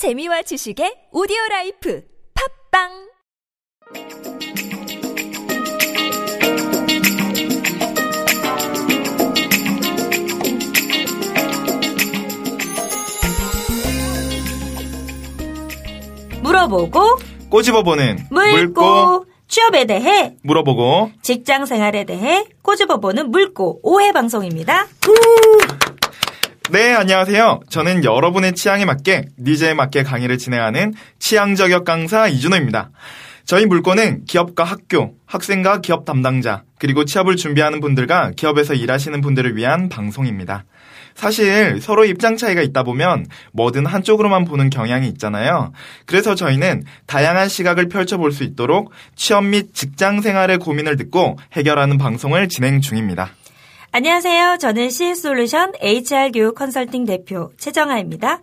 재미와 지식의 오디오 life 팟빵 물어보고 꼬집어보는 물꼬 취업에 대해 물어보고 직장 생활에 대해 꼬집어보는 물꼬 5회 방송입니다. 네 안녕하세요 저는 여러분의 취향에 맞게 니제에 맞게 강의를 진행하는 취향 저격 강사 이준호입니다 저희 물고는 기업과 학교 학생과 기업 담당자 그리고 취업을 준비하는 분들과 기업에서 일하시는 분들을 위한 방송입니다 사실 서로 입장 차이가 있다 보면 뭐든 한쪽으로만 보는 경향이 있잖아요. 그래서 저희는 다양한 시각을 펼쳐볼 수 있도록 취업 및 직장 생활의 고민을 듣고 해결하는 방송을 진행 중입니다. 안녕하세요. 저는 CS솔루션 HR 교육 컨설팅 대표 최정아입니다.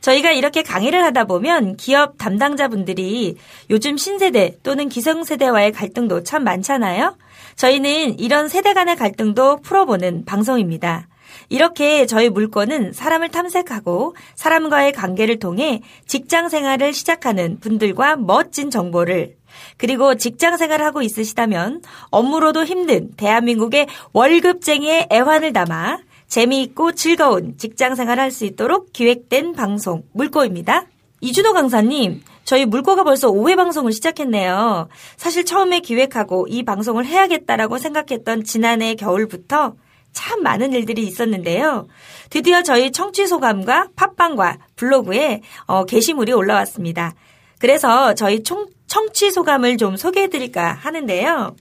저희가 이렇게 강의를 하다 보면 기업 담당자분들이 요즘 신세대 또는 기성세대와의 갈등도 참 많잖아요. 저희는 이런 세대 간의 갈등도 풀어보는 방송입니다. 이렇게 저희 물건은 사람을 탐색하고 사람과의 관계를 통해 직장 생활을 시작하는 분들과 멋진 정보를 그리고 직장 생활을 하고 있으시다면 업무로도 힘든 대한민국의 월급쟁이의 애환을 담아 재미있고 즐거운 직장 생활을 할 수 있도록 기획된 방송 물고입니다. 이준호 강사님, 저희 물고가 벌써 5회 방송을 시작했네요. 사실 처음에 기획하고 이 방송을 해야겠다라고 생각했던 지난해 겨울부터 참 많은 일들이 있었는데요. 드디어 저희 청취 소감과 팟빵과 블로그에 어, 게시물이 올라왔습니다. 그래서 저희 총, 청취 소감을 좀 소개해 드릴까 하는데요.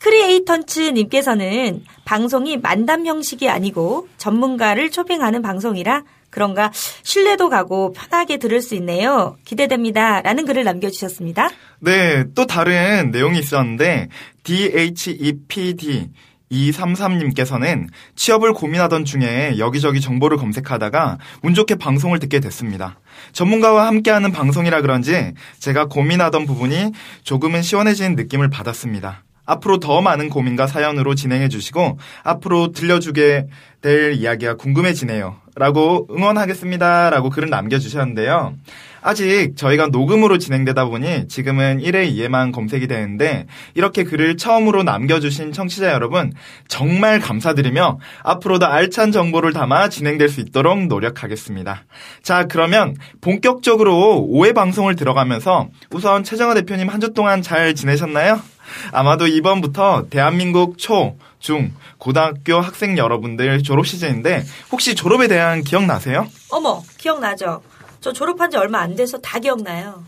크리에이턴츠님께서는 방송이 만담 형식이 아니고 전문가를 초빙하는 방송이라 그런가 신뢰도 가고 편하게 들을 수 있네요. 기대됩니다. 라는 글을 남겨주셨습니다. 네, 또 다른 내용이 있었는데 DHEPD 233님께서는 취업을 고민하던 중에 여기저기 정보를 검색하다가 운 좋게 방송을 듣게 됐습니다. 전문가와 함께하는 방송이라 그런지 제가 고민하던 부분이 조금은 시원해지는 느낌을 받았습니다. 앞으로 더 많은 고민과 사연으로 진행해 주시고 앞으로 들려주게 될 이야기가 궁금해지네요. 라고 응원하겠습니다. 라고 글을 남겨주셨는데요. 아직 저희가 녹음으로 진행되다 보니 지금은 1회 2회만 검색이 되는데 이렇게 글을 처음으로 남겨주신 청취자 여러분 정말 감사드리며 앞으로도 알찬 정보를 담아 진행될 수 있도록 노력하겠습니다. 자 그러면 본격적으로 5회 방송을 들어가면서 우선 최정화 대표님 한 주 동안 잘 지내셨나요? 아마도 이번부터 대한민국 초, 중, 고등학교 학생 여러분들 졸업 시즌인데 혹시 졸업에 대한 기억나세요? 어머, 기억나죠? 저 졸업한 지 얼마 안 돼서 다 기억나요.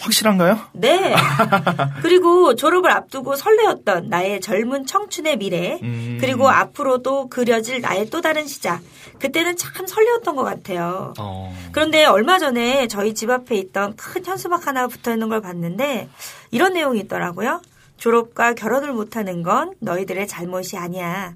확실한가요? 네. 그리고 졸업을 앞두고 설레었던 나의 젊은 청춘의 미래, 음. 그리고 앞으로도 그려질 나의 또 다른 시작. 그때는 참 설레었던 것 같아요. 어. 그런데 얼마 전에 저희 집 앞에 있던 큰 현수막 하나 붙어 있는 걸 봤는데 이런 내용이 있더라고요. 졸업과 결혼을 못하는 건 너희들의 잘못이 아니야.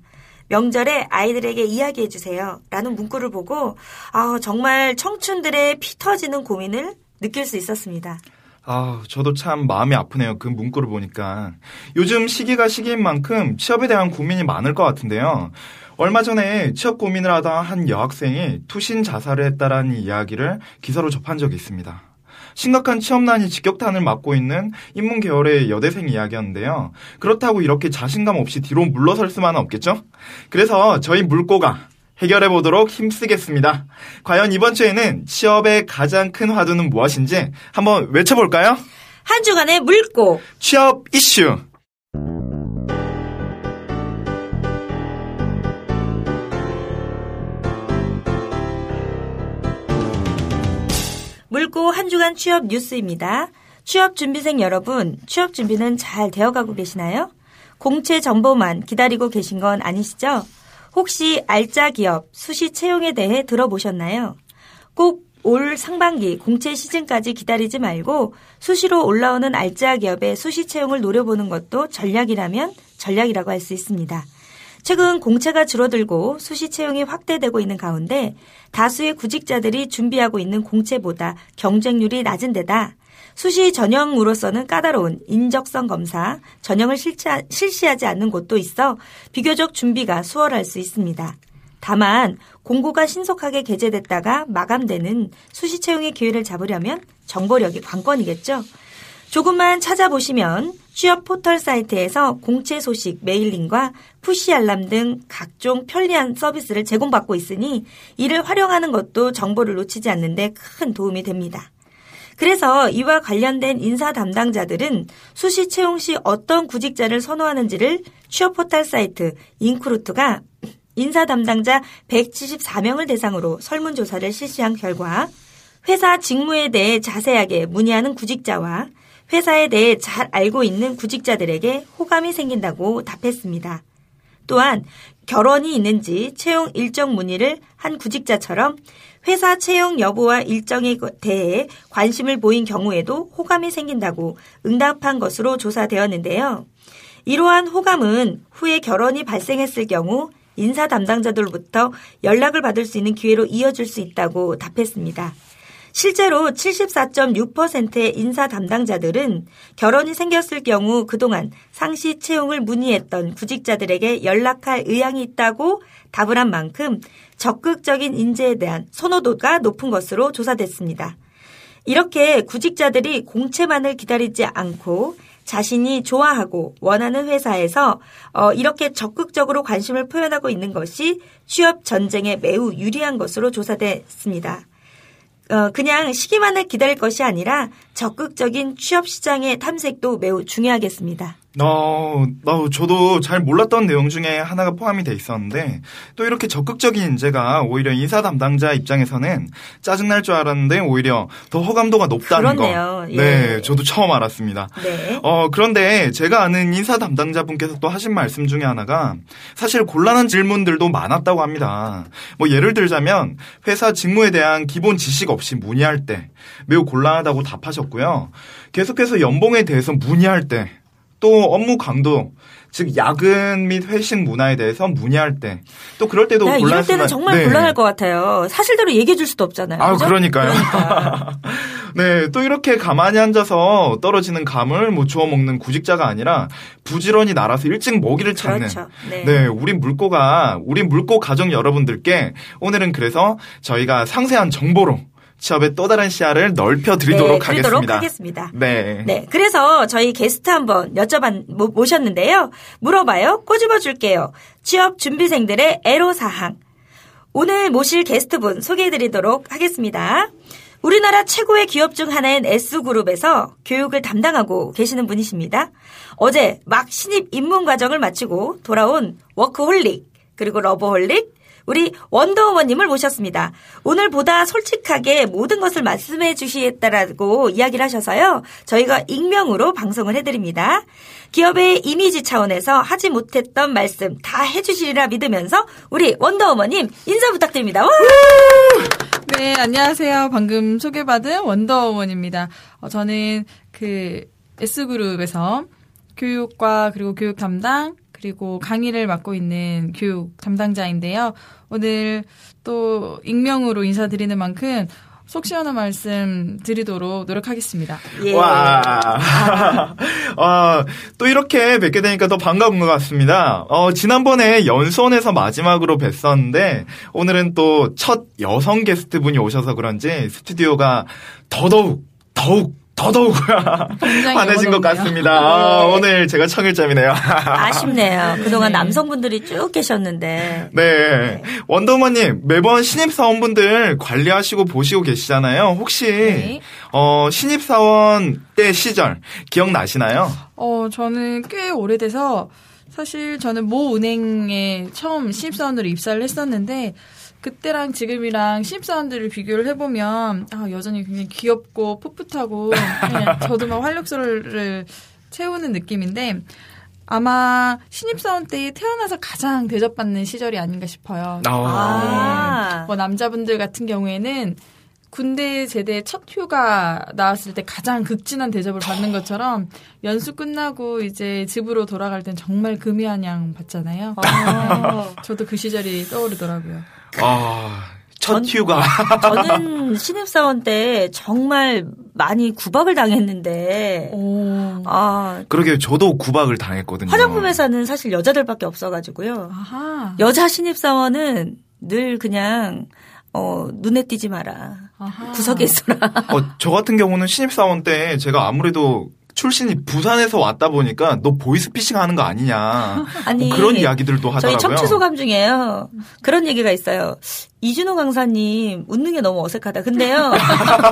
명절에 아이들에게 이야기해 주세요. 라는 문구를 보고, 아, 정말 청춘들의 피 터지는 고민을 느낄 수 있었습니다. 아, 저도 참 마음이 아프네요. 그 문구를 보니까. 요즘 시기가 시기인 만큼 취업에 대한 고민이 많을 것 같은데요. 얼마 전에 취업 고민을 하다 한 여학생이 투신 자살을 했다라는 이야기를 기사로 접한 적이 있습니다. 심각한 취업난이 직격탄을 맞고 있는 인문 계열의 여대생 이야기였는데요. 그렇다고 이렇게 자신감 없이 뒤로 물러설 수만은 없겠죠? 그래서 저희 물고가 해결해 보도록 힘쓰겠습니다. 과연 이번 주에는 취업의 가장 큰 화두는 무엇인지 한번 외쳐볼까요? 한 주간의 물고 취업 이슈. 물고 한 주간 취업 뉴스입니다. 취업 준비생 여러분, 취업 준비는 잘 되어가고 계시나요? 공채 정보만 기다리고 계신 건 아니시죠? 혹시 알짜 기업 수시 채용에 대해 들어보셨나요? 꼭 올 상반기 공채 시즌까지 기다리지 말고 수시로 올라오는 알짜 기업의 수시 채용을 노려보는 것도 전략이라면 전략이라고 할 수 있습니다. 최근 공채가 줄어들고 수시 채용이 확대되고 있는 가운데 다수의 구직자들이 준비하고 있는 공채보다 경쟁률이 낮은 데다 수시 전형으로서는 까다로운 인적성 검사, 전형을 실시하지 않는 곳도 있어 비교적 준비가 수월할 수 있습니다. 다만 공고가 신속하게 게재됐다가 마감되는 수시 채용의 기회를 잡으려면 정보력이 관건이겠죠. 조금만 찾아보시면 취업 포털 사이트에서 공채 소식 메일링과 push 알람 등 각종 편리한 서비스를 제공받고 있으니 이를 활용하는 것도 정보를 놓치지 않는데 큰 도움이 됩니다. 그래서 이와 관련된 인사 담당자들은 수시 채용 시 어떤 구직자를 선호하는지를 취업 포털 사이트 인크루트가 인사 담당자 174명을 대상으로 설문조사를 실시한 결과 회사 직무에 대해 자세하게 문의하는 구직자와 회사에 대해 잘 알고 있는 구직자들에게 호감이 생긴다고 답했습니다. 또한 결혼이 있는지 채용 일정 문의를 한 구직자처럼 회사 채용 여부와 일정에 대해 관심을 보인 경우에도 호감이 생긴다고 응답한 것으로 조사되었는데요. 이러한 호감은 후에 결혼이 발생했을 경우 인사 담당자들로부터 연락을 받을 수 있는 기회로 이어질 수 있다고 답했습니다. 실제로 74.6%의 인사 담당자들은 결혼이 생겼을 경우 그동안 상시 채용을 문의했던 구직자들에게 연락할 의향이 있다고 답을 한 만큼 적극적인 인재에 대한 선호도가 높은 것으로 조사됐습니다. 이렇게 구직자들이 공채만을 기다리지 않고 자신이 좋아하고 원하는 회사에서 어, 이렇게 적극적으로 관심을 표현하고 있는 것이 취업 전쟁에 매우 유리한 것으로 조사됐습니다. 어, 그냥 시기만을 기다릴 것이 아니라 적극적인 취업 시장의 탐색도 매우 중요하겠습니다. 어, 어, 저도 잘 몰랐던 내용 중에 하나가 포함이 돼 있었는데 또 이렇게 적극적인 인재가 오히려 인사 담당자 입장에서는 짜증 날 줄 알았는데 오히려 더 호감도가 높다는 그렇네요. 거. 예. 네, 저도 처음 알았습니다. 네. 어, 그런데 제가 아는 인사 담당자분께서 또 하신 말씀 중에 하나가 사실 곤란한 질문들도 많았다고 합니다. 뭐 예를 들자면 회사 직무에 대한 기본 지식 없이 문의할 때 매우 곤란하다고 답하셨고요. 계속해서 연봉에 대해서 문의할 때 또 업무 강도 즉 야근 및 회식 문화에 대해서 문의할 때 또 그럴 때도 야, 이럴 때는 정말 네. 곤란할 것 같아요. 사실대로 얘기해 줄 수도 없잖아요. 아, 그죠? 그러니까요. 그러니까. 네, 또 이렇게 가만히 앉아서 떨어지는 감을 뭐 주워 먹는 구직자가 아니라 부지런히 날아서 일찍 먹이를 찾는. 그렇죠. 네. 네, 우리 물고가 우리 물고 가족 여러분들께 오늘은 그래서 저희가 상세한 정보로 취업의 또 다른 시야를 넓혀 드리도록 네, 하겠습니다. 하겠습니다. 네. 네, 그래서 저희 게스트 한번 여쭤봤 모- 모셨는데요. 물어봐요. 꼬집어 줄게요. 취업 준비생들의 애로사항. 오늘 모실 게스트분 소개해드리도록 하겠습니다. 우리나라 최고의 기업 중 하나인 S그룹에서 교육을 담당하고 계시는 분이십니다. 어제 막 신입 입문 과정을 마치고 돌아온 워크홀릭, 그리고 loverholic, 우리 원더우먼님을 모셨습니다. 오늘 보다 솔직하게 모든 것을 말씀해 주시겠다라고 이야기를 하셔서요. 저희가 익명으로 방송을 해드립니다. 기업의 이미지 차원에서 하지 못했던 말씀 다 해주시리라 믿으면서 우리 원더우먼님 인사 부탁드립니다. 와! 네, 안녕하세요. 방금 소개받은 원더우먼입니다. 어, 저는 그 S그룹에서 교육과 그리고 교육 담당 그리고 강의를 맡고 있는 교육 담당자인데요. 오늘 또 익명으로 인사드리는 만큼 속 시원한 말씀 드리도록 노력하겠습니다. 예. 와. 아, 또 이렇게 뵙게 되니까 더 반가운 것 같습니다. 어, 지난번에 연수원에서 마지막으로 뵀었는데, 오늘은 또 첫 여성 게스트 분이 오셔서 그런지 스튜디오가 더더욱, 더욱, 더더욱 굉장히 환해진 것. 같습니다. 아, 네. 오늘 제가 청일점이네요. 아쉽네요. 그동안 네. 남성분들이 쭉 계셨는데. 네. 원더우먼님, 매번 신입사원분들 관리하시고 보시고 계시잖아요. 혹시, 네. 어, 신입사원 때 시절 기억나시나요? 어, 저는 꽤 오래돼서 사실 저는 모 은행에 처음 신입사원으로 입사를 했었는데 그때랑 지금이랑 신입사원들을 비교를 해보면 아, 여전히 굉장히 귀엽고 풋풋하고 그냥 저도 막 활력소를 채우는 느낌인데 아마 신입사원 때 태어나서 가장 대접받는 시절이 아닌가 싶어요. 아. 뭐 남자분들 같은 경우에는 군대 제대 첫 휴가 나왔을 때 가장 극진한 대접을 받는 것처럼 연수 끝나고 이제 집으로 돌아갈 땐 정말 금이한 양 받잖아요. 어. 저도 그 시절이 떠오르더라고요. 아, 첫 전- 휴가. 저는 신입사원 때 정말 많이 구박을 당했는데, 오. 아, 그러게 저도 구박을 당했거든요. 화장품 회사는 사실 여자들밖에 없어가지고요. 아하. 여자 신입사원은 늘 그냥 어, 눈에 띄지 마라. 아하. 구석에 있어라. 어, 저 같은 경우는 신입사원 때 제가 아무래도 출신이 부산에서 왔다 보니까 너 보이스피싱 하는 거 아니냐. 아니, 뭐 그런 이야기들도 하더라고요. 저희 청취 소감 중에요. 그런 얘기가 있어요. 이준호 강사님 웃는 게 너무 어색하다. 근데요.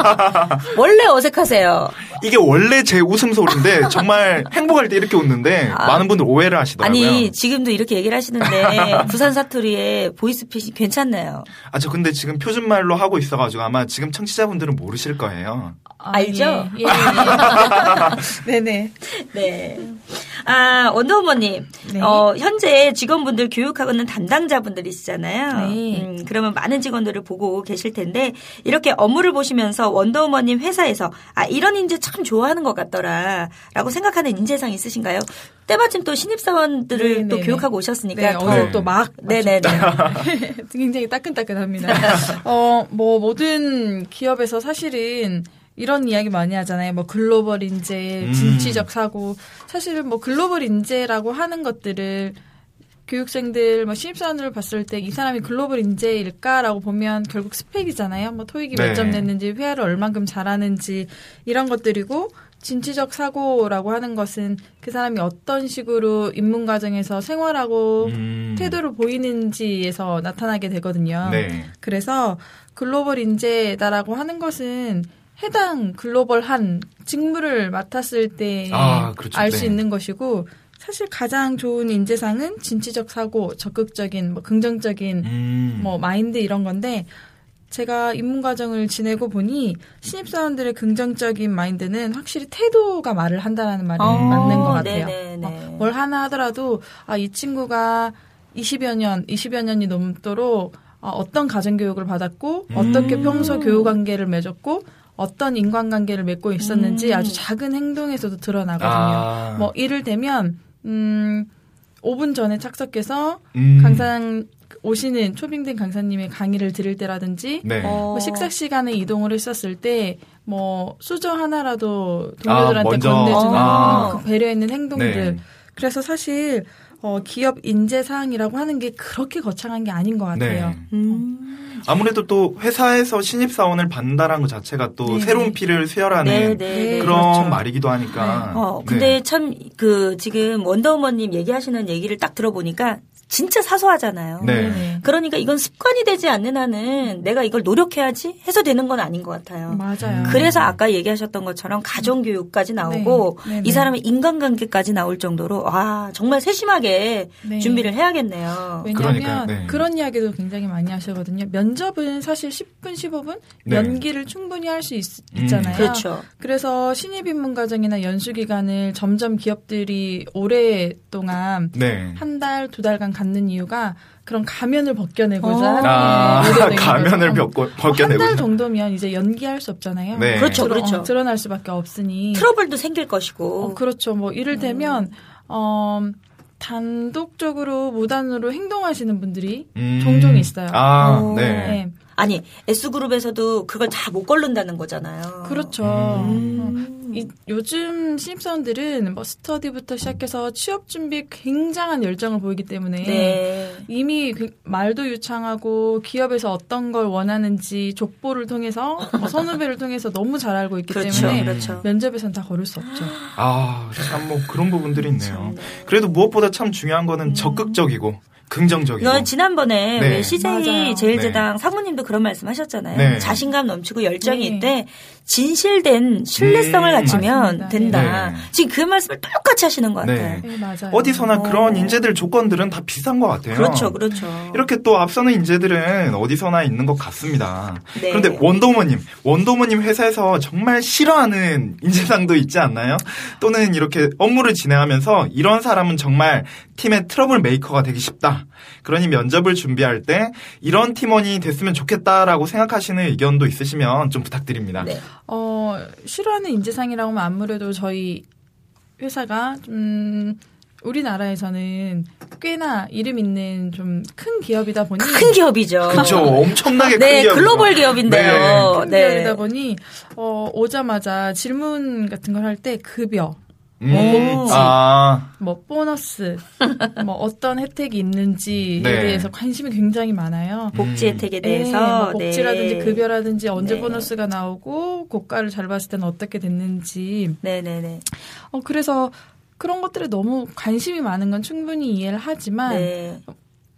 원래 어색하세요. 이게 원래 제 웃음소리인데 정말 행복할 때 이렇게 웃는데 아. 많은 분들 오해를 하시더라고요. 아니, 지금도 이렇게 얘기를 하시는데 부산 사투리에 보이스피싱 괜찮나요? 아, 저 근데 지금 표준말로 하고 있어가지고 아마 지금 청취자분들은 모르실 거예요. 아, 알죠? 예, 예, 예. 네네. 네. 아, 원더우먼님. 네. 어, 현재 직원분들 교육하고 있는 담당자분들이시잖아요. 네. 음, 그러면 많은 직원들을 보고 계실 텐데, 이렇게 업무를 보시면서 원더우먼님 회사에서, 아, 이런 인재 참 좋아하는 것 같더라. 라고 생각하는 인재상 있으신가요? 때마침 또 신입사원들을 네, 또 네, 교육하고 네. 오셨으니까. 네, 더- 어제 또막 네네네. 굉장히 따끈따끈합니다. 어, 뭐, 모든 기업에서 사실은 이런 이야기 많이 하잖아요. 뭐, 글로벌 인재, 음. 진취적 사고. 사실은 뭐, 글로벌 인재라고 하는 것들을 교육생들, 뭐, 신입사원들을 봤을 때 이 사람이 글로벌 인재일까라고 보면 결국 스펙이잖아요. 뭐, 토익이 네. 몇점 냈는지, 회화를 얼만큼 잘하는지, 이런 것들이고, 진취적 사고라고 하는 것은 그 사람이 어떤 식으로 입문 과정에서 생활하고 음. 태도를 보이는지에서 나타나게 되거든요. 네. 그래서 글로벌 인재다라고 하는 것은 해당 글로벌한 직무를 맡았을 때 아, 그렇죠. 알수 네. 있는 것이고 사실 가장 좋은 인재상은 진취적 사고, 적극적인 뭐 긍정적인 음. 뭐 마인드 이런 건데 제가 입문 과정을 지내고 보니 신입사원들의 긍정적인 마인드는 확실히 태도가 말을 한다라는 말이 어, 맞는 것 같아요. 네네네. 어, 뭘 하나 하더라도 아 이 친구가 20여 년, 20여 년이 넘도록 어, 어떤 가정교육을 받았고 어떻게 음. 평소 교육 관계를 맺었고 어떤 인간관계를 맺고 있었는지 음. 아주 작은 행동에서도 드러나거든요. 아. 뭐 이를테면 음 5분 전에 착석해서 음. 강사 오시는 초빙된 강사님의 강의를 들을 때라든지 네. 어. 뭐 식사 시간에 이동을 했었을 때 뭐 수저 하나라도 동료들한테 아, 먼저. 건네주는 아. 그 배려 있는 행동들. 네. 그래서 사실 어, 기업 인재 사항이라고 하는 게 그렇게 거창한 게 아닌 것 같아요. 네. 음. 아무래도 또 회사에서 신입 사원을 받는다라는 것 자체가 또 네. 새로운 피를 수혈하는 네, 네. 그런 그렇죠. 말이기도 하니까. 어, 네. 근데 참, 그, 지금 원더우먼님 얘기하시는 얘기를 딱 들어보니까 진짜 사소하잖아요. 네. 네. 그러니까 이건 습관이 되지 않는 한은 내가 이걸 노력해야지 해서 되는 건 아닌 것 같아요. 맞아요. 그래서 아까 얘기하셨던 것처럼 가정교육까지 나오고 네, 네, 이 네. 사람의 인간관계까지 나올 정도로 와 정말 세심하게 네. 준비를 해야겠네요. 왜냐하면 그러니까요, 네. 그런 이야기도 굉장히 많이 하시거든요. 면접은 사실 10분, 15분 네. 연기를 충분히 할수 음. 있잖아요. 그렇죠. 그래서 신입 입문 과정이나 연수 기간을 점점 기업들이 오랫동안 네. 한 달, 두 달간 갖는 이유가 그런 가면을 벗겨내고자 어. 하는 아, 가면을. 벗고, 한 벗겨내고. 달 정도면 이제 연기할 수 없잖아요. 네. 그렇죠, 드러- 그렇죠. 어, 드러날 수밖에 없으니. 트러블도 생길 것이고. 어, 그렇죠. 뭐 이를테면 어 단독적으로 무단으로 행동하시는 분들이 음. 종종 있어요. 아, 오. 네. 네. 아니 S그룹에서도 그걸 다 못 걸른다는 거잖아요. 그렇죠. 음. 어, 이, 요즘 신입사원들은 뭐 스터디부터 시작해서 취업 준비에 굉장한 열정을 보이기 때문에 네. 이미 그 말도 유창하고 기업에서 어떤 걸 원하는지 족보를 통해서 뭐 선후배를 통해서 너무 잘 알고 있기 그렇죠. 때문에 그렇죠. 면접에선 다 걸을 수 없죠. 아, 참 뭐 그런 부분들이 있네요. 참, 네. 그래도 무엇보다 참 중요한 거는 적극적이고 긍정적이고. 너 지난번에 네. 왜 CJ 맞아요. 제일제당 사모님도 그런 말씀하셨잖아요. 네. 자신감 넘치고 열정이 네. 있대 진실된 신뢰성을 음, 갖추면 맞습니다. 된다. 네. 지금 그 말씀을 똑같이 하시는 것 네. 같아요. 네, 맞아요. 어디서나 어. 그런 인재들 조건들은 다 비슷한 것 같아요. 그렇죠, 그렇죠. 이렇게 또 앞서는 인재들은 어디서나 있는 것 같습니다. 네. 그런데 원더우먼님, 원더우먼님 회사에서 정말 싫어하는 인재상도 있지 않나요? 또는 이렇게 업무를 진행하면서 이런 사람은 정말 팀의 trouble maker가 되기 쉽다. 그러니 면접을 준비할 때 이런 팀원이 됐으면 좋겠다라고 생각하시는 의견도 있으시면 좀 부탁드립니다. 네. 어, 싫어하는 인재상이라고 하면 아무래도 저희 회사가 좀 우리나라에서는 꽤나 이름 있는 좀 큰 기업이다 보니 큰 기업이죠. 그렇죠. 엄청나게 큰 네, 기업. 글로벌 기업인데요. 큰 네. 기업이다 보니 어, 오자마자 질문 같은 걸 할 때 급여 음. 오. 아, 뭐 보너스, 뭐 어떤 혜택이 있는지에 네. 대해서 관심이 굉장히 많아요. 복지 음. 혜택에 네, 대해서 뭐 복지라든지 네. 급여라든지 언제 네. 보너스가 나오고 고가를 잘 봤을 때는 어떻게 됐는지. 네네네. 어 그래서 그런 것들에 너무 관심이 많은 건 충분히 이해를 하지만 네.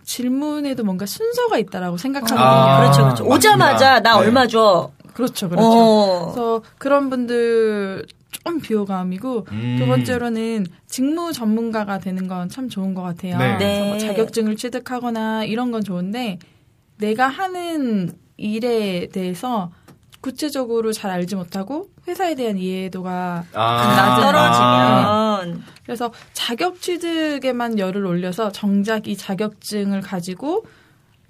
질문에도 뭔가 순서가 있다라고 생각하거든요. 아, 그렇죠, 그렇죠. 오자마자 나 네. 얼마 줘. 그렇죠, 그렇죠. 어. 그래서 그런 분들 좀 비호감이고 음. 두 번째로는 직무 전문가가 되는 건 참 좋은 것 같아요. 네. 그래서 뭐 네. 자격증을 취득하거나 이런 건 좋은데 내가 하는 일에 대해서 구체적으로 잘 알지 못하고 회사에 대한 이해도가 아. 떨어지면 그래서 자격 취득에만 열을 올려서 정작 이 자격증을 가지고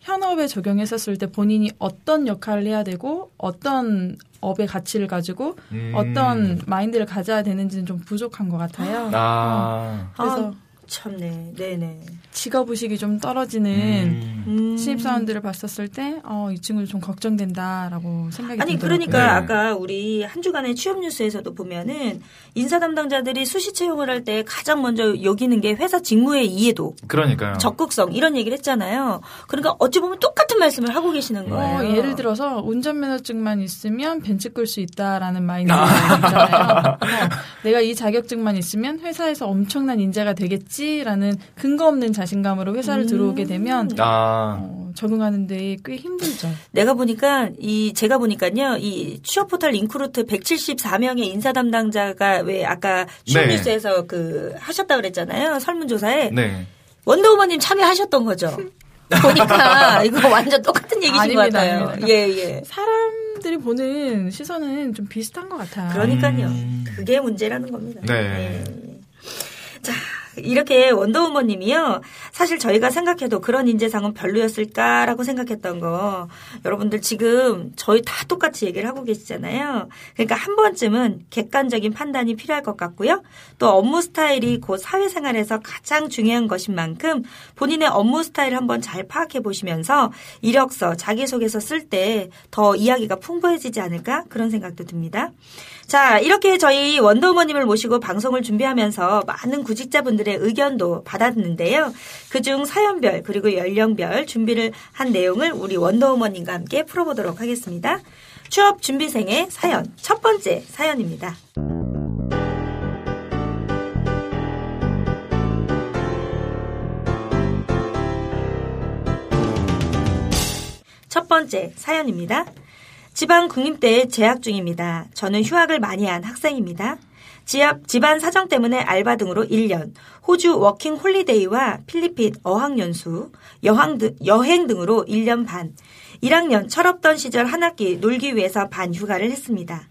현업에 적용했었을 때 본인이 어떤 역할을 해야 되고 어떤 업의 가치를 가지고 음. 어떤 마인드를 가져야 되는지는 좀 부족한 것 같아요. 아. 그래서 아, 참네. 네네. 직업 의식이 좀 떨어지는 음. 음. 신입 사원들을 봤었을 때, 어, 이 친구들 좀 걱정된다라고 생각이 아니 들더라고요. 그러니까 네. 아까 우리 한 주간의 취업 뉴스에서도 보면은 인사 담당자들이 수시 채용을 할 때 가장 먼저 여기는 게 회사 직무의 이해도, 그러니까요. 적극성 이런 얘기를 했잖아요. 그러니까 어찌 보면 똑같은 말씀을 하고 계시는 거예요. 어, 예를 들어서 운전면허증만 있으면 벤츠 끌 수 있다라는 마인드가 있잖아요. 그래서 내가 이 자격증만 있으면 회사에서 엄청난 인재가 되겠지 라는 근거 없는 자신감으로 회사를 들어오게 되면 아. 어, 적응하는데 꽤 힘들죠. 내가 보니까 이 제가 보니까요 이 취업 포털 인크루트 174명의 인사 담당자가 왜 아까 취업 네. 뉴스에서 그 하셨다 그랬잖아요 설문조사에 네. 원더우먼님 참여하셨던 거죠. 보니까 이거 완전 똑같은 얘기신 것 아닙니다, 같아요. 아닙니다. 예 예. 사람들이 보는 시선은 좀 비슷한 것 같아요. 그러니까요. 음. 그게 문제라는 겁니다. 네. 예. 자, 이렇게 원더우먼님이요. 사실 저희가 생각해도 그런 인재상은 별로였을까라고 생각했던 거 여러분들 지금 저희 다 똑같이 얘기를 하고 계시잖아요. 그러니까 한 번쯤은 객관적인 판단이 필요할 것 같고요. 또 업무 스타일이 곧 사회생활에서 가장 중요한 것인 만큼 본인의 업무 스타일을 한번 잘 파악해 보시면서 이력서, 자기소개서 쓸 때 더 이야기가 풍부해지지 않을까 그런 생각도 듭니다. 자, 이렇게 저희 원더우먼님을 모시고 방송을 준비하면서 많은 구직자 분들의 의견도 받았는데요. 그중 사연별 그리고 연령별 준비를 한 내용을 우리 원더우먼님과 함께 풀어보도록 하겠습니다. 취업 준비생의 사연 첫 번째 사연입니다. 첫 번째 사연입니다. 지방 국립대에 재학 중입니다. 저는 휴학을 많이 한 학생입니다. 지압, 집안 사정 때문에 알바 등으로 1년, 호주 워킹 홀리데이와 필리핀 어학연수, 여행, 등, 여행 등으로 1년 반, 1학년 철없던 시절 한 학기 놀기 위해서 반 휴학을 했습니다.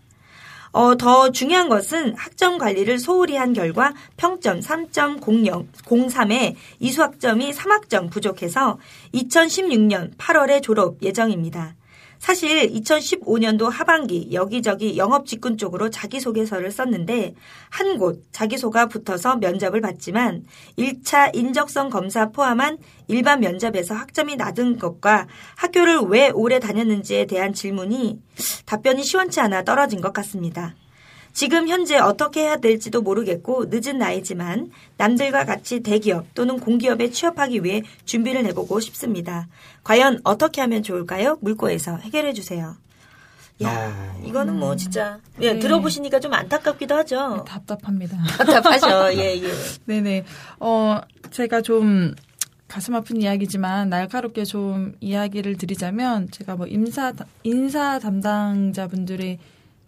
어, 더 중요한 것은 학점 관리를 소홀히 한 결과 평점 3.03에 이수학점이 3학점 부족해서 2016년 8월에 졸업 예정입니다. 사실 2015년도 하반기 여기저기 영업 직군 쪽으로 자기소개서를 썼는데 한 곳 자기소가 붙어서 면접을 봤지만 1차 인적성 검사 포함한 일반 면접에서 학점이 낮은 것과 학교를 왜 오래 다녔는지에 대한 질문이 답변이 시원치 않아 떨어진 것 같습니다. 지금 현재 어떻게 해야 될지도 모르겠고 늦은 나이지만 남들과 같이 대기업 또는 공기업에 취업하기 위해 준비를 해보고 싶습니다. 과연 어떻게 하면 좋을까요? 물고에서 해결해 주세요. 야, 이거는 뭐 진짜 예, 네. 들어보시니까 좀 안타깝기도 하죠. 답답합니다. 답답하죠. 예, 예. 네네. 어, 제가 좀 가슴 아픈 이야기지만 날카롭게 좀 이야기를 드리자면 제가 뭐 임사, 인사 담당자분들의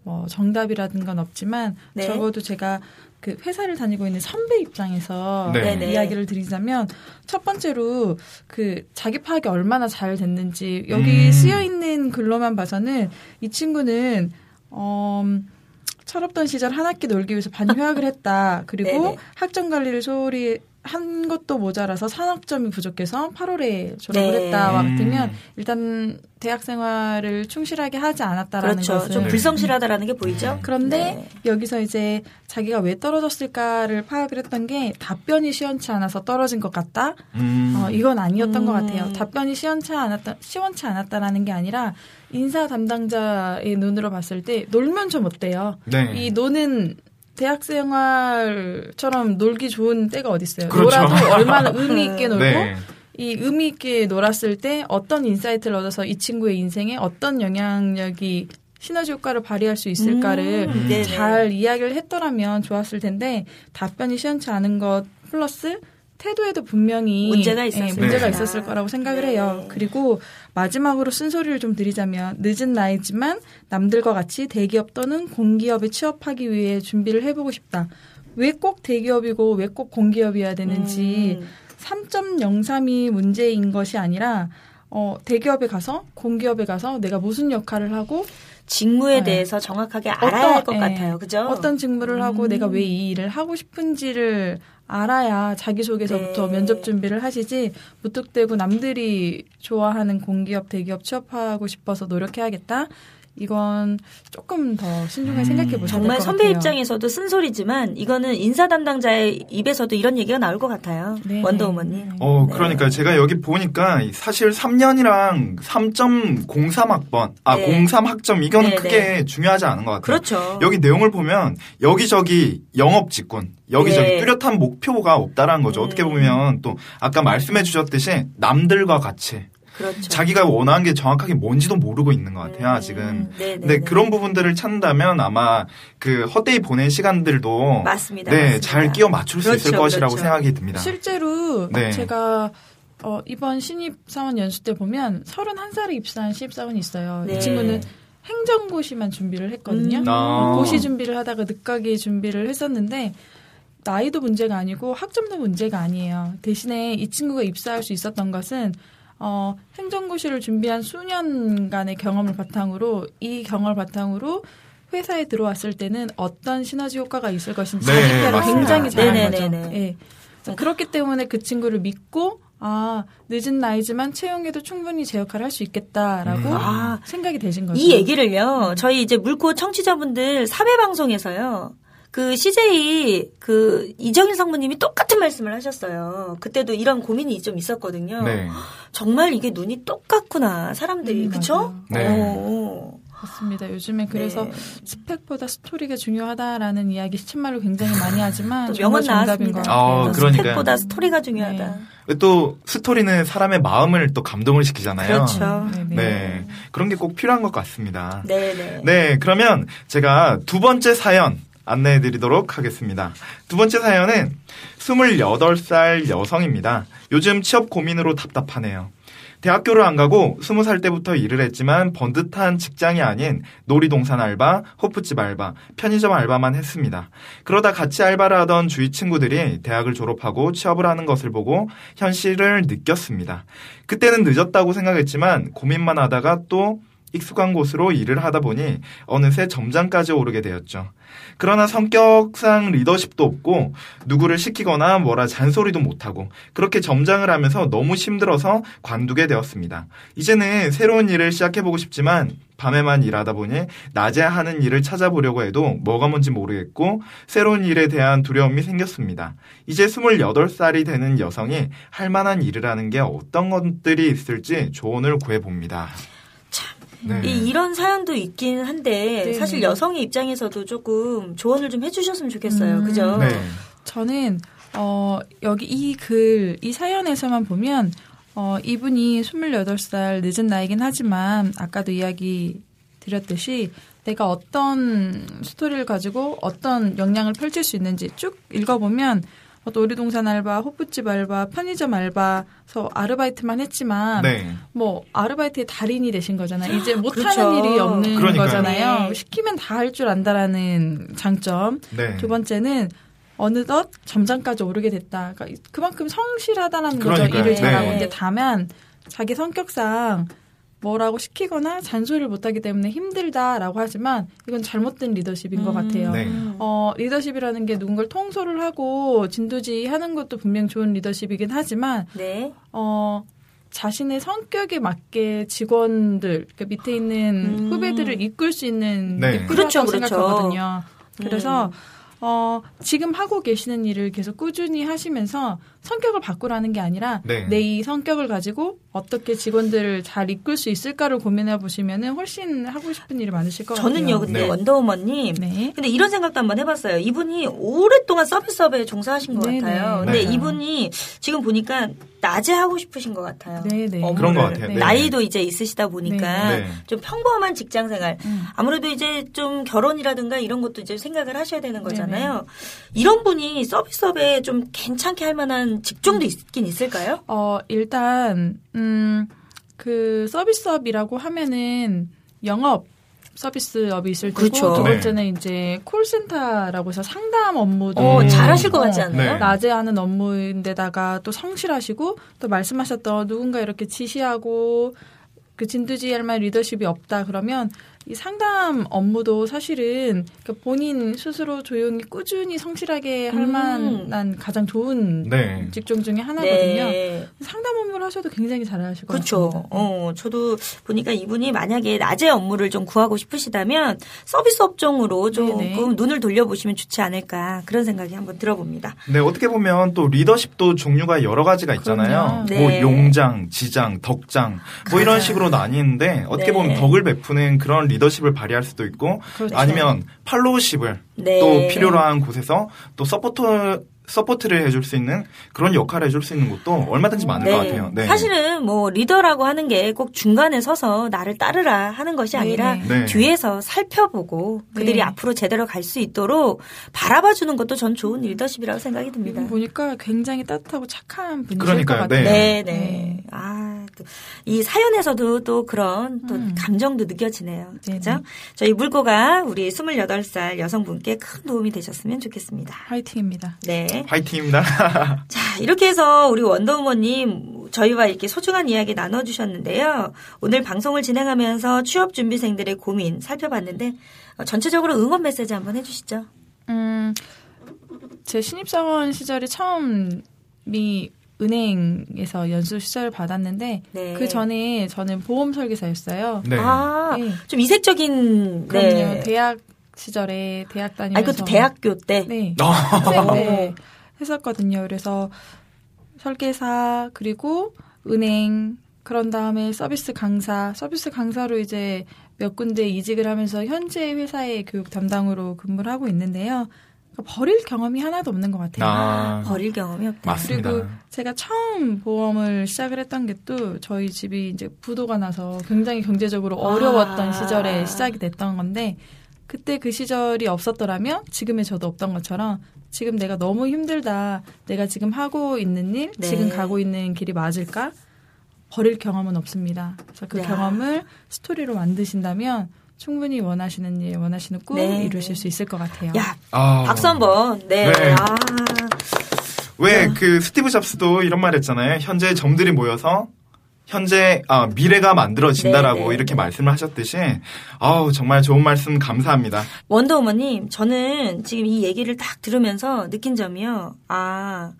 뭐 정답이라든 건 없지만 네. 적어도 제가 그 회사를 다니고 있는 선배 입장에서 네. 네네. 이야기를 드리자면 첫 번째로 그 자기 파악이 얼마나 잘 됐는지 여기 음. 쓰여 있는 글로만 봐서는 이 친구는 어 철없던 시절 한 학기 놀기 위해서 반휴학을 했다. 그리고 네네. 학점 관리를 소홀히 한 것도 모자라서 산학점이 부족해서 8월에 졸업을 네. 했다. 와 음. 같으면 일단 대학 생활을 충실하게 하지 않았다라는 그렇죠. 것을 좀 네. 불성실하다라는 게 보이죠. 그런데 네. 여기서 이제 자기가 왜 떨어졌을까를 파악을 했던 게 답변이 시원치 않아서 떨어진 것 같다. 음. 어, 이건 아니었던 음. 것 같아요. 답변이 시원치 않았다, 시원치 않았다라는 게 아니라 인사 담당자의 눈으로 봤을 때 놀면 좀 어때요? 네. 이 노는 대학 생활처럼 놀기 좋은 때가 어디 있어요? 그렇죠. 놀아도 얼마나 의미 있게 놀고 네. 이 의미 있게 놀았을 때 어떤 insight를 얻어서 이 친구의 인생에 어떤 영향력이 시너지 효과를 발휘할 수 있을까를 음, 네네. 잘 이야기를 했더라면 좋았을 텐데 답변이 시원치 않은 것 플러스 태도에도 분명히 문제가 예, 있었을 문제가 거다. 있었을 거라고 생각을 네. 해요. 그리고 마지막으로 쓴소리를 좀 드리자면 늦은 나이지만 남들과 같이 대기업 또는 공기업에 취업하기 위해 준비를 해보고 싶다. 왜 꼭 대기업이고 왜 꼭 공기업이어야 되는지 음. 3.03이 문제인 것이 아니라 어, 대기업에 가서 공기업에 가서 내가 무슨 역할을 하고 직무에 네. 대해서 정확하게 알아야 할것 예, 같아요. 그죠? 어떤 직무를 하고 음. 내가 왜 이 일을 하고 싶은지를 알아야 자기소개서부터 네. 면접 준비를 하시지 무뚝대고 남들이 좋아하는 공기업 대기업 취업하고 싶어서 노력해야겠다. 이건 조금 더 신중하게 음. 생각해 보셔야 될 정말 것 선배 같아요. 입장에서도 쓴소리지만 이거는 인사 담당자의 입에서도 이런 얘기가 나올 것 같아요. 네. 원더우먼님. 어, 네. 그러니까 제가 여기 보니까 사실 3년이랑 3.03학번, 아, 네. 03학점, 이거는 네, 크게 중요하지 않은 것 같아요. 그렇죠. 여기 내용을 보면 여기저기 영업 직군, 여기저기 네. 뚜렷한 목표가 없다라는 거죠. 음. 어떻게 보면 또 아까 말씀해 주셨듯이 남들과 같이 그렇죠. 자기가 원하는 게 정확하게 뭔지도 모르고 있는 것 같아요, 아직은. 네, 네, 근데 네. 그런 부분들을 찾는다면 아마 그 헛되이 보낸 시간들도 맞습니다. 네, 맞습니다. 잘 끼워 맞출 수 있을 그렇죠, 것이라고 그렇죠. 생각이 듭니다. 실제로 네. 제가 어, 이번 신입사원 연수 때 보면 31살에 입사한 신입사원이 있어요. 네. 이 친구는 행정고시만 준비를 했거든요. 음. 아. 고시 준비를 하다가 늦가게 준비를 했었는데 나이도 문제가 아니고 학점도 문제가 아니에요. 대신에 이 친구가 입사할 수 있었던 것은 어, 행정고시를 준비한 수년간의 경험을 바탕으로 이 경험을 바탕으로 회사에 들어왔을 때는 어떤 시너지 효과가 있을 것인지 네, 자기 맞습니다. 굉장히 잘한 네네네네. 거죠. 예. 자, 그렇기 때문에 그 친구를 믿고 아 늦은 나이지만 채용에도 충분히 제 역할을 할 수 있겠다라고 음. 아, 생각이 되신 거죠. 이 얘기를요, 저희 이제 물고 청취자분들 사회 방송에서요, 그 CJ 그 이정일 성부님이 똑같은 말씀을 하셨어요. 그때도 이런 고민이 좀 있었거든요. 네. 정말 이게 눈이 똑같구나, 사람들이. 음, 그쵸? 맞아요. 어, 네. 오. 맞습니다. 요즘에 그래서 네. 스펙보다 스토리가 중요하다라는 이야기 시쳇말로 굉장히 많이 하지만 명언 나왔습니다. 아, 같아요. 그러니까요. 스펙보다 스토리가 중요하다. 네. 또 스토리는 사람의 마음을 또 감동을 시키잖아요. 그렇죠. 네네. 네. 그런 게 꼭 필요한 것 같습니다. 네 네. 네, 그러면 제가 두 번째 사연 안내해 드리도록 하겠습니다. 두 번째 사연은 28살 여성입니다. 요즘 취업 고민으로 답답하네요. 대학교를 안 가고 20살 때부터 일을 했지만 번듯한 직장이 아닌 놀이동산 알바, 호프집 알바, 편의점 알바만 했습니다. 그러다 같이 알바를 하던 주위 친구들이 대학을 졸업하고 취업을 하는 것을 보고 현실을 느꼈습니다. 그때는 늦었다고 생각했지만 고민만 하다가 또 익숙한 곳으로 일을 하다 보니 어느새 점장까지 오르게 되었죠. 그러나 성격상 리더십도 없고 누구를 시키거나 뭐라 잔소리도 못하고 그렇게 점장을 하면서 너무 힘들어서 관두게 되었습니다. 이제는 새로운 일을 시작해보고 싶지만 밤에만 일하다 보니 낮에 하는 일을 찾아보려고 해도 뭐가 뭔지 모르겠고 새로운 일에 대한 두려움이 생겼습니다. 이제 28살이 되는 여성이 할 만한 일을 하는 게 어떤 것들이 있을지 조언을 구해봅니다. 네. 이, 이런 사연도 있긴 한데 네. 사실 여성의 입장에서도 조금 조언을 좀 해주셨으면 좋겠어요. 음. 그죠? 네. 저는 어 여기 이 글 이 사연에서만 보면 어 이분이 28살 늦은 나이긴 하지만 아까도 이야기 드렸듯이 내가 어떤 스토리를 가지고 어떤 역량을 펼칠 수 있는지 쭉 읽어보면 어, 놀이동산 알바, 호프집 알바, 편의점 알바서 아르바이트만 했지만 네. 뭐 아르바이트의 달인이 되신 거잖아요. 이제 못하는 그렇죠. 일이 없는 그러니까요. 거잖아요. 네. 시키면 다 할 줄 안다라는 장점. 네. 두 번째는 어느덧 점장까지 오르게 됐다. 그러니까 그만큼 성실하다는 거죠. 그러니까요. 일을 잘하고 네. 근데 다만 자기 성격상 뭐라고 시키거나 잔소리를 못하기 때문에 힘들다라고 하지만 이건 잘못된 리더십인 것 같아요. 네. 어, 리더십이라는 게 누군가를 통솔을 하고 진두지 하는 것도 분명 좋은 리더십이긴 하지만 네. 어, 자신의 성격에 맞게 직원들, 그 밑에 있는 음. 후배들을 이끌 수 있는 네. 게 그렇죠, 그렇죠. 생각하거든요. 그래서 음. 어, 지금 하고 계시는 일을 계속 꾸준히 하시면서 성격을 바꾸라는 게 아니라 네. 내이 성격을 가지고 어떻게 직원들을 잘 이끌 수 있을까를 고민해 보시면은 훨씬 하고 싶은 일이 많으실 것 같아요. 저는요, 근데 네. 원더우먼님. 네. 근데 이런 생각도 한번 해봤어요. 이분이 오랫동안 서비스업에 종사하신 것 네네. 같아요. 네. 근데 이분이 지금 보니까 낮에 하고 싶으신 것 같아요. 네네. 그런 것 같아요. 네. 나이도 이제 있으시다 보니까 네. 네. 좀 평범한 직장 생활. 음. 아무래도 이제 좀 결혼이라든가 이런 것도 이제 생각을 하셔야 되는 거잖아요. 이런 분이 서비스업에 좀 괜찮게 할 만한 직종도 있긴 있을까요? 어, 일단, 음, 그 서비스업이라고 하면은 영업 서비스업이 있을 테고 그렇죠. 두 네. 번째는 이제 콜센터라고 해서 상담 업무도 어, 음. 잘하실 것 같지 어, 않나요? 네. 낮에 하는 업무인데다가 또 성실하시고 또 말씀하셨던 누군가 이렇게 지시하고 그 진두지휘할 만 리더십이 없다 그러면 이 상담 업무도 사실은 그 본인 스스로 조용히 꾸준히 성실하게 할 음. 만한 가장 좋은 네. 직종 중에 하나거든요. 네. 상담 업무를 하셔도 굉장히 잘하실 것 그렇죠. 같습니다. 어, 저도 보니까 이분이 만약에 낮에 업무를 좀 구하고 싶으시다면 서비스 업종으로 조금 네네. 눈을 돌려보시면 좋지 않을까 그런 생각이 한번 들어봅니다. 네, 어떻게 보면 또 리더십도 종류가 여러 가지가 있잖아요. 뭐 네. 용장, 지장, 덕장 뭐 이런. 식으로 나뉘는데 어떻게 네. 보면 덕을 베푸는 그런 리더십을 발휘할 수도 있고 그렇죠. 아니면 followship을 네. 또 필요로 한 곳에서 또 서포터 support를 해줄 수 있는 그런 역할을 해줄 수 있는 것도 얼마든지 많을 것 같아요. 네. 사실은 뭐 리더라고 하는 게 꼭 중간에 서서 나를 따르라 하는 것이 아니라 네네. 네. 뒤에서 살펴보고 그들이 네. 앞으로 제대로 갈 수 있도록 바라봐 주는 것도 전 좋은 리더십이라고 생각이 듭니다. 보니까 굉장히 따뜻하고 착한 분이실 그러니까요. 것 같아요. 네, 네. 아, 또 이 사연에서도 또 그런 또 음. 감정도 느껴지네요. 그죠? 저희 물고가 우리 28살 여성분께 큰 도움이 되셨으면 좋겠습니다. 화이팅입니다. 네. 화이팅입니다. 자, 이렇게 해서 우리 원더우먼님 저희와 이렇게 소중한 이야기 나눠주셨는데요. 오늘 방송을 진행하면서 취업 준비생들의 고민 살펴봤는데 어, 전체적으로 응원 메시지 한번 해주시죠. 음, 제 신입사원 시절이 처음이 은행에서 연수 시절을 받았는데 네. 그 전에 저는 보험 설계사였어요. 네. 아, 네. 좀 이색적인 그럼요. 네. 대학 시절에 대학 다니면서 아, 이것도 대학교 때. 네. 어. 학생 때 했었거든요. 그래서 설계사 그리고 은행 그런 다음에 서비스 강사, 서비스 강사로 이제 몇 군데 이직을 하면서 현재 회사의 교육 담당으로 근무를 하고 있는데요. 그러니까 버릴 경험이 하나도 없는 것 같아요. 아, 버릴 경험이 없다. 맞습니다. 그리고 제가 처음 보험을 시작을 했던 게 또 저희 집이 이제 부도가 나서 굉장히 경제적으로 어려웠던 아. 시절에 시작이 됐던 건데 그때 그 시절이 없었더라면 지금의 저도 없던 것처럼 지금 내가 너무 힘들다. 내가 지금 하고 있는 일, 네. 지금 가고 있는 길이 맞을까? 버릴 경험은 없습니다. 그래서 그 야. 경험을 스토리로 만드신다면 충분히 원하시는 일, 원하시는 꿈 네. 이루실 수 있을 것 같아요. 야, 아, 박수 한번. 네. 네. 아. 왜그 스티브 잡스도 이런 말 했잖아요. 현재 점들이 모여서 현재 아, 미래가 만들어진다라고 네, 네, 이렇게 네. 말씀을 하셨듯이 아우 정말 좋은 말씀 감사합니다. 원더우먼님, 저는 지금 이 얘기를 딱 들으면서 느낀 점이요. 아,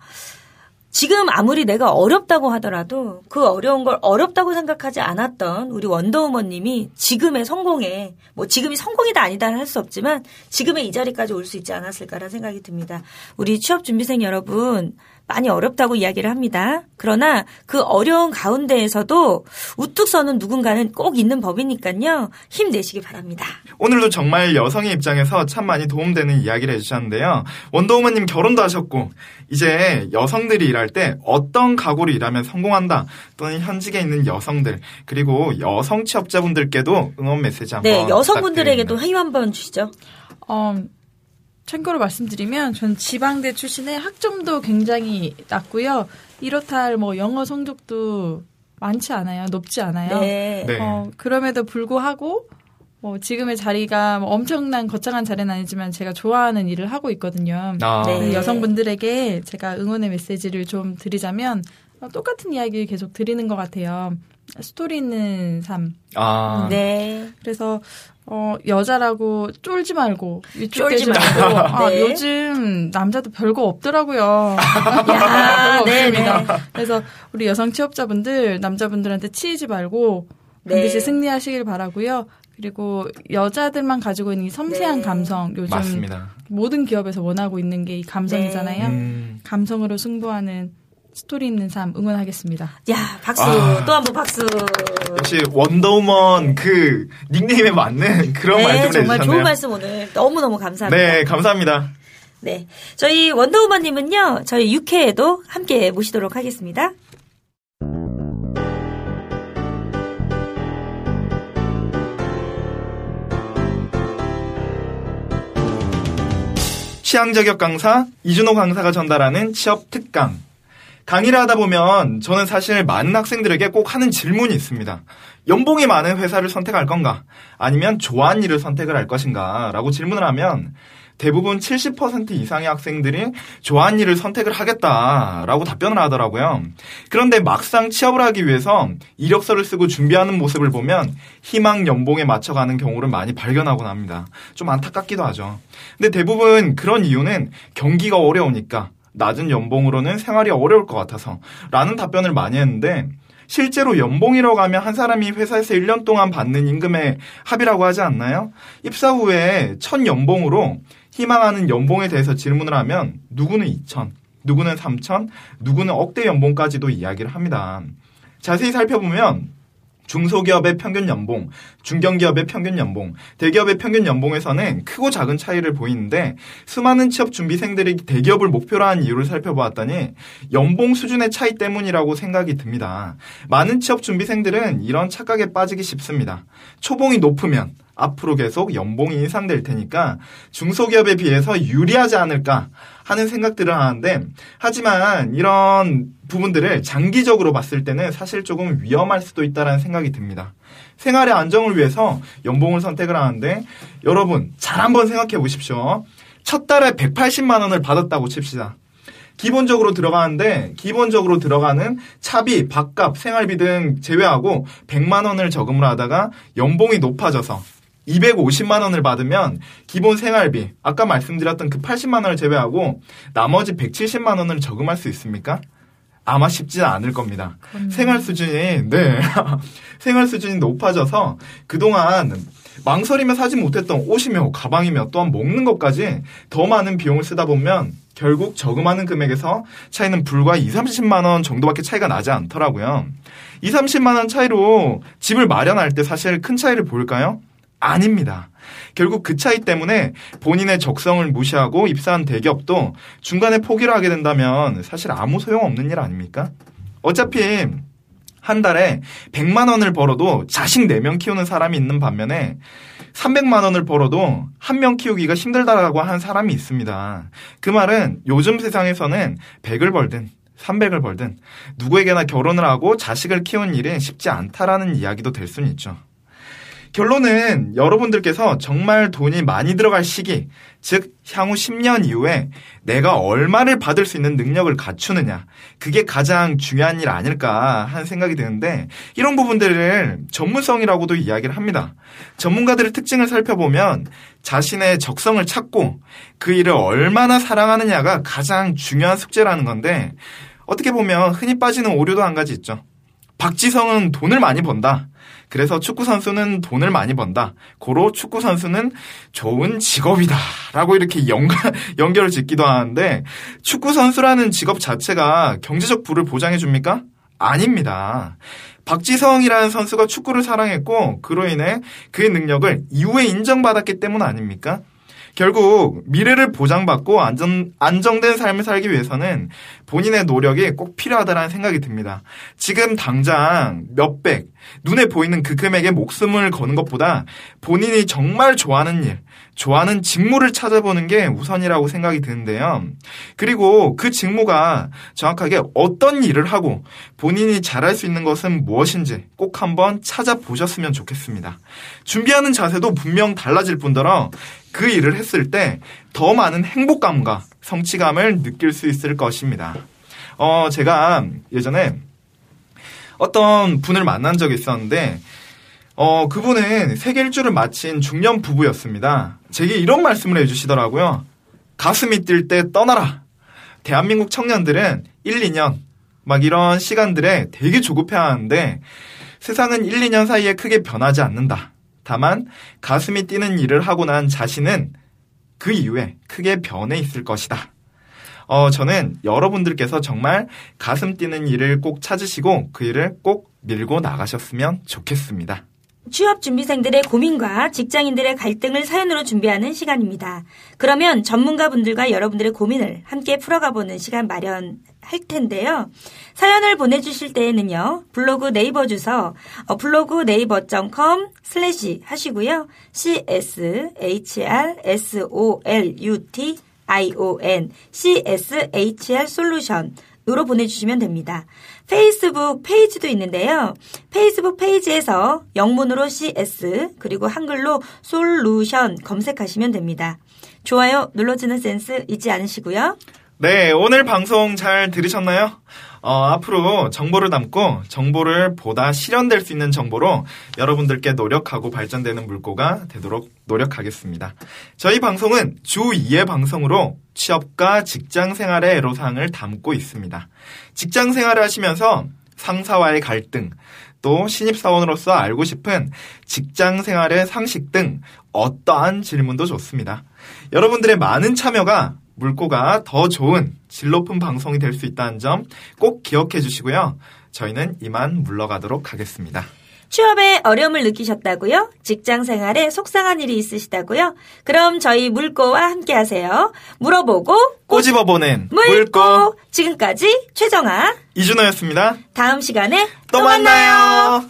지금 아무리 내가 어렵다고 하더라도 그 어려운 걸 어렵다고 생각하지 않았던 우리 원더우먼님이 지금의 성공에, 뭐 지금이 성공이다 아니다 할수 없지만 지금의 이 자리까지 올 수 있지 않았을까라는 생각이 듭니다. 우리 취업 준비생 여러분, 많이 어렵다고 이야기를 합니다. 그러나 그 어려운 가운데에서도 우뚝 서는 누군가는 꼭 있는 법이니까요. 힘내시기 바랍니다. 오늘도 정말 여성의 입장에서 참 많이 도움되는 이야기를 해주셨는데요. 원더우먼님 결혼도 하셨고 이제 여성들이 일할 때 어떤 각오로 일하면 성공한다 또는 현직에 있는 여성들 그리고 여성 취업자분들께도 응원 메시지 한번 네, 여성분들에게도 부탁드립니다. 회유 한번 주시죠. 어, 참고로 말씀드리면 전 지방대 출신의 학점도 굉장히 낮고요. 이렇다 할 뭐 영어 성적도 많지 않아요. 높지 않아요. 네. 네. 어, 그럼에도 불구하고 뭐 지금의 자리가 뭐 엄청난 거창한 자리는 아니지만 제가 좋아하는 일을 하고 있거든요. 아, 네. 그 여성분들에게 제가 응원의 메시지를 좀 드리자면 어, 똑같은 이야기를 계속 드리는 것 같아요. 스토리 있는 삶. 아, 네. 그래서 어 여자라고 쫄지 말고 쫄지 위축되지 말고 아, 네. 요즘 남자도 별거 없더라고요. 야, 별거 네, 없습니다. 네. 그래서 우리 여성 취업자분들 남자분들한테 치이지 말고 반드시 네. 승리하시길 바라고요. 그리고 여자들만 가지고 있는 이 섬세한 네. 감성 요즘 맞습니다. 모든 기업에서 원하고 있는 게 이 감성이잖아요. 음, 감성으로 승부하는 스토리 있는 삶 응원하겠습니다. 야, 박수. 아. 또한 번 박수. 역시 원더우먼 그 닉네임에 맞는 그런 네, 말씀을 정말 해주셨네요. 좋은 말씀 오늘 너무 너무 감사합니다. 네, 감사합니다. 네. 저희 원더우먼님은요, 저희 6회에도 함께 모시도록 하겠습니다. 취향 저격 강사 이준호 강사가 전달하는 취업 특강. 강의를 하다 보면 저는 사실 많은 학생들에게 꼭 하는 질문이 있습니다. 연봉이 많은 회사를 선택할 건가? 아니면 좋아하는 일을 선택을 할 것인가? 라고 질문을 하면 대부분 70% 이상의 학생들이 좋아하는 일을 선택을 하겠다라고 답변을 하더라고요. 그런데 막상 취업을 하기 위해서 이력서를 쓰고 준비하는 모습을 보면 희망 연봉에 맞춰가는 경우를 많이 발견하곤 합니다. 좀 안타깝기도 하죠. 근데 대부분 그런 이유는 경기가 어려우니까 낮은 연봉으로는 생활이 어려울 것 같아서 라는 답변을 많이 했는데 실제로 연봉이라고 하면 한 사람이 회사에서 1년 동안 받는 임금의 합이라고 하지 않나요? 입사 후에 첫 연봉으로 희망하는 연봉에 대해서 질문을 하면 누구는 2천, 누구는 3천, 누구는 억대 연봉까지도 이야기를 합니다. 자세히 살펴보면 중소기업의 평균 연봉, 중견기업의 평균 연봉, 대기업의 평균 연봉에서는 크고 작은 차이를 보이는데 수많은 취업 준비생들이 대기업을 목표로 한 이유를 살펴보았더니 연봉 수준의 차이 때문이라고 생각이 듭니다. 많은 취업 준비생들은 이런 착각에 빠지기 쉽습니다. 초봉이 높으면 앞으로 계속 연봉이 인상될 테니까 중소기업에 비해서 유리하지 않을까 하는 생각들을 하는데 하지만 이런 부분들을 장기적으로 봤을 때는 사실 조금 위험할 수도 있다는 생각이 듭니다. 생활의 안정을 위해서 연봉을 선택을 하는데 여러분 잘 한번 생각해 보십시오. 첫 달에 180만 원을 받았다고 칩시다. 기본적으로 들어가는데 기본적으로 들어가는 차비, 밥값, 생활비 등 제외하고 100만 원을 저금을 하다가 연봉이 높아져서 250만 원을 받으면 기본 생활비, 아까 말씀드렸던 그 80만 원을 제외하고 나머지 170만 원을 저금할 수 있습니까? 아마 쉽지는 않을 겁니다. 생활 수준이, 네. 생활 수준이 높아져서 그동안 망설이며 사지 못했던 옷이며 가방이며 또한 먹는 것까지 더 많은 비용을 쓰다 보면 결국 저금하는 금액에서 차이는 불과 2, 30만 원 정도밖에 차이가 나지 않더라고요. 2, 30만 원 차이로 집을 마련할 때 사실 큰 차이를 보일까요? 아닙니다. 결국 그 차이 때문에 본인의 적성을 무시하고 입사한 대기업도 중간에 포기를 하게 된다면 사실 아무 소용없는 일 아닙니까? 어차피 한 달에 100만 원을 벌어도 자식 4명 키우는 사람이 있는 반면에 300만 원을 벌어도 한 명 키우기가 힘들다라고 하는 사람이 있습니다. 그 말은 요즘 세상에서는 100을 벌든 300을 벌든 누구에게나 결혼을 하고 자식을 키우는 일은 쉽지 않다라는 이야기도 될 수는 있죠. 결론은 여러분들께서 정말 돈이 많이 들어갈 시기, 즉 향후 10년 이후에 내가 얼마를 받을 수 있는 능력을 갖추느냐, 그게 가장 중요한 일 아닐까 하는 생각이 드는데 이런 부분들을 전문성이라고도 이야기를 합니다. 전문가들의 특징을 살펴보면 자신의 적성을 찾고 그 일을 얼마나 사랑하느냐가 가장 중요한 숙제라는 건데 어떻게 보면 흔히 빠지는 오류도 한 가지 있죠. 박지성은 돈을 많이 번다. 그래서 축구 선수는 돈을 많이 번다. 고로 축구 선수는 좋은 직업이다. 라고 이렇게 연결, 연결을 짓기도 하는데 축구 선수라는 직업 자체가 경제적 부를 보장해 줍니까? 아닙니다. 박지성이라는 선수가 축구를 사랑했고 그로 인해 그의 능력을 이후에 인정받았기 때문 아닙니까? 결국 미래를 보장받고 안전, 안정된 삶을 살기 위해서는 본인의 노력이 꼭 필요하다는 생각이 듭니다. 지금 당장 몇백, 눈에 보이는 그 금액에 목숨을 거는 것보다 본인이 정말 좋아하는 일, 좋아하는 직무를 찾아보는 게 우선이라고 생각이 드는데요. 그리고 그 직무가 정확하게 어떤 일을 하고 본인이 잘할 수 있는 것은 무엇인지 꼭 한번 찾아보셨으면 좋겠습니다. 준비하는 자세도 분명 달라질 뿐더러 그 일을 했을 때 더 많은 행복감과 성취감을 느낄 수 있을 것입니다. 어, 제가 예전에 어떤 분을 만난 적이 있었는데, 어, 그분은 세계 일주를 마친 중년 부부였습니다. 제게 이런 말씀을 해주시더라고요. 가슴이 뛸 때 떠나라. 대한민국 청년들은 1, 2년, 막 이런 시간들에 되게 조급해 하는데, 세상은 1, 2년 사이에 크게 변하지 않는다. 다만 가슴이 뛰는 일을 하고 난 자신은 그 이후에 크게 변해 있을 것이다. 어, 저는 여러분들께서 정말 가슴 뛰는 일을 꼭 찾으시고 그 일을 꼭 밀고 나가셨으면 좋겠습니다. 취업 준비생들의 고민과 직장인들의 갈등을 사연으로 준비하는 시간입니다. 그러면 전문가분들과 여러분들의 고민을 함께 풀어가보는 시간 마련할 텐데요. 사연을 보내주실 때에는요, 블로그 네이버 주소, 어, 블로그 네이버.com slash 하시고요, CSHRSOLUT ION, CSHR 솔루션, 으로 보내주시면 됩니다. 페이스북 페이지도 있는데요. 페이스북 페이지에서 영문으로 CS 그리고 한글로 솔루션 검색하시면 됩니다. 좋아요 눌러주는 센스 잊지 않으시고요. 네, 오늘 방송 잘 들으셨나요? 어, 앞으로 정보를 담고 정보를 보다 실현될 수 있는 정보로 여러분들께 노력하고 발전되는 물고가 되도록 노력하겠습니다. 저희 방송은 주 2회 방송으로 취업과 직장 생활의 애로사항을 담고 있습니다. 직장 생활을 하시면서 상사와의 갈등, 또 신입사원으로서 알고 싶은 직장 생활의 상식 등 어떠한 질문도 좋습니다. 여러분들의 많은 참여가 물고가 더 좋은 질 높은 방송이 될 수 있다는 점 꼭 기억해 주시고요. 저희는 이만 물러가도록 하겠습니다. 취업에 어려움을 느끼셨다고요? 직장 생활에 속상한 일이 있으시다고요? 그럼 저희 물고와 함께 하세요. 물어보고 꼬집어보는 물고. 물고 지금까지 최정아. 이준호였습니다. 다음 시간에 또 만나요.